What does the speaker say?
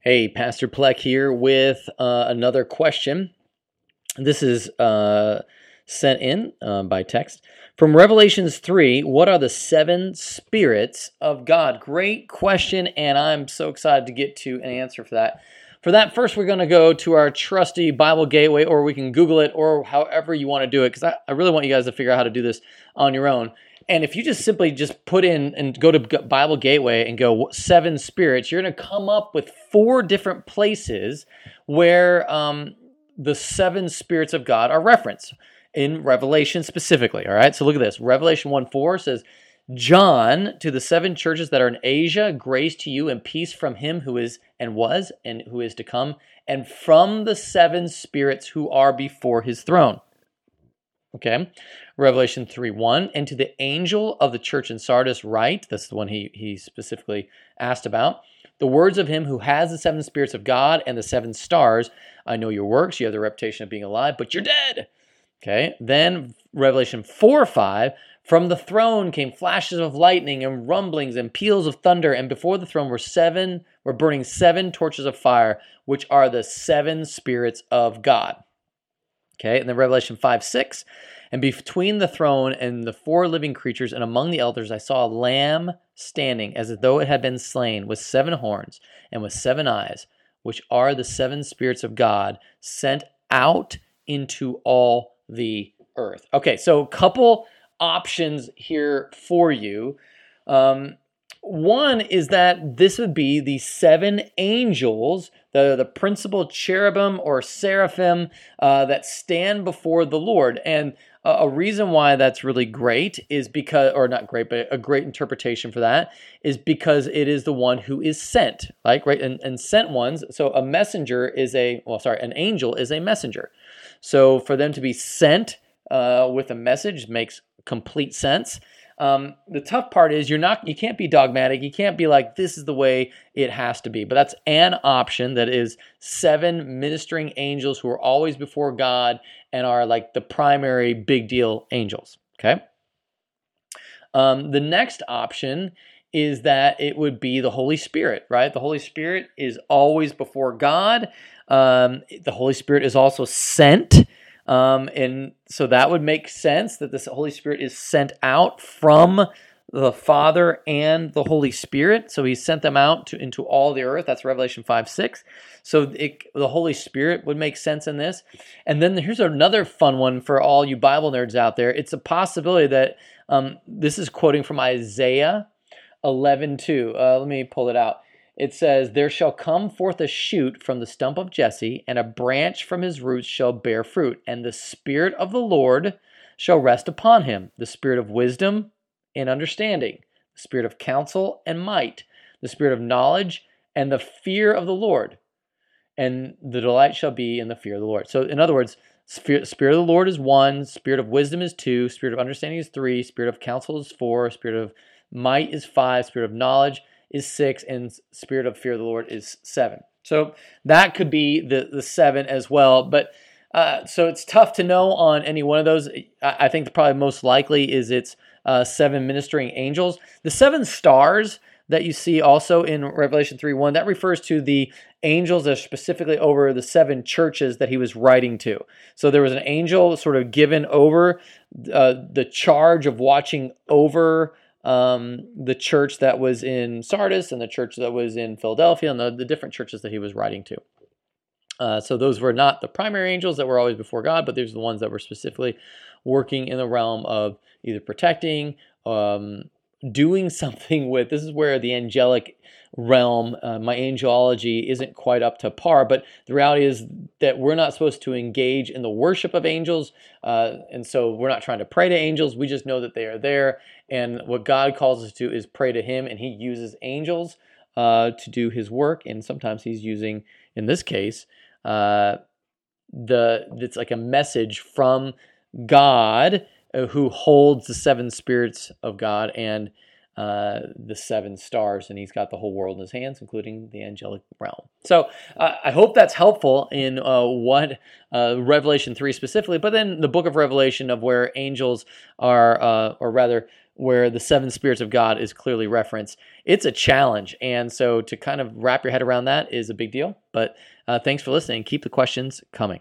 Hey, Pastor Pleck here with uh, another question. This is uh, sent in uh, by text. From Revelations 3, what are the seven spirits of God? Great question, and I'm so excited to get to an answer for that. For that, first, we're going to go to our trusty Bible Gateway, or we can Google it, or however you want to do it, because I, I really want you guys to figure out how to do this on your own. And if you just simply just put in and go to Bible Gateway and go seven spirits, you're going to come up with four different places where um, the seven spirits of God are referenced in Revelation specifically. All right, so look at this. Revelation 1 4 says, John, to the seven churches that are in Asia, grace to you and peace from him who is and was and who is to come, and from the seven spirits who are before his throne. Okay. Revelation 3 1. And to the angel of the church in Sardis, write, that's the one he, he specifically asked about. The words of him who has the seven spirits of God and the seven stars. I know your works. You have the reputation of being alive, but you're dead. Okay. Then Revelation 4 5. From the throne came flashes of lightning and rumblings and peals of thunder, and before the throne were seven, were burning seven torches of fire, which are the seven spirits of God. Okay, and then Revelation 5 6. And between the throne and the four living creatures and among the elders, I saw a lamb standing as though it had been slain, with seven horns and with seven eyes, which are the seven spirits of God sent out into all the earth. Okay, so a couple options here for you. Um, one is that this would be the seven angels, the, the principal cherubim or seraphim uh, that stand before the Lord. And uh, a reason why that's really great is because, or not great, but a great interpretation for that is because it is the one who is sent, like, right? And, and sent ones. So a messenger is a, well, sorry, an angel is a messenger. So for them to be sent uh, with a message makes complete sense. Um, the tough part is you're not you can't be dogmatic. You can't be like this is the way it has to be. But that's an option that is seven ministering angels who are always before God and are like the primary big deal angels. Okay. Um, the next option is that it would be the Holy Spirit, right? The Holy Spirit is always before God. Um, the Holy Spirit is also sent. Um, and so that would make sense that the Holy Spirit is sent out from the Father and the Holy Spirit. So he sent them out to, into all the earth. That's Revelation 5 6. So it, the Holy Spirit would make sense in this. And then here's another fun one for all you Bible nerds out there. It's a possibility that um, this is quoting from Isaiah 11 2. Uh, let me pull it out it says, There shall come forth a shoot from the stump of Jesse, and a branch from his roots shall bear fruit, and the Spirit of the Lord shall rest upon him the Spirit of wisdom and understanding, the Spirit of counsel and might, the Spirit of knowledge and the fear of the Lord. And the delight shall be in the fear of the Lord. So, in other words, Spirit, of the Lord is one, Spirit of wisdom is two, Spirit of understanding is three, Spirit of counsel is four, Spirit of might is five, Spirit of knowledge is six, and spirit of fear of the Lord is seven. So that could be the the seven as well. But uh, so it's tough to know on any one of those. I think probably most likely is it's uh, seven ministering angels. The seven stars that you see also in Revelation 3 1, that refers to the angels that specifically over the seven churches that he was writing to. So there was an angel sort of given over uh, the charge of watching over um, the church that was in Sardis and the church that was in Philadelphia and the, the different churches that he was writing to. Uh, so those were not the primary angels that were always before God, but these are the ones that were specifically working in the realm of either protecting, um, doing something with. This is where the angelic realm, uh, my angelology isn't quite up to par, but the reality is that we're not supposed to engage in the worship of angels. Uh, and so we're not trying to pray to angels. We just know that they are there. And what God calls us to is pray to Him, and He uses angels uh, to do His work. And sometimes He's using, in this case, uh, the it's like a message from God who holds the seven spirits of God and uh, the seven stars, and he's got the whole world in his hands, including the angelic realm. So uh, I hope that's helpful in uh, what uh, Revelation 3 specifically, but then the book of Revelation of where angels are, uh, or rather, where the seven spirits of God is clearly referenced. It's a challenge. And so to kind of wrap your head around that is a big deal. But uh, thanks for listening. Keep the questions coming.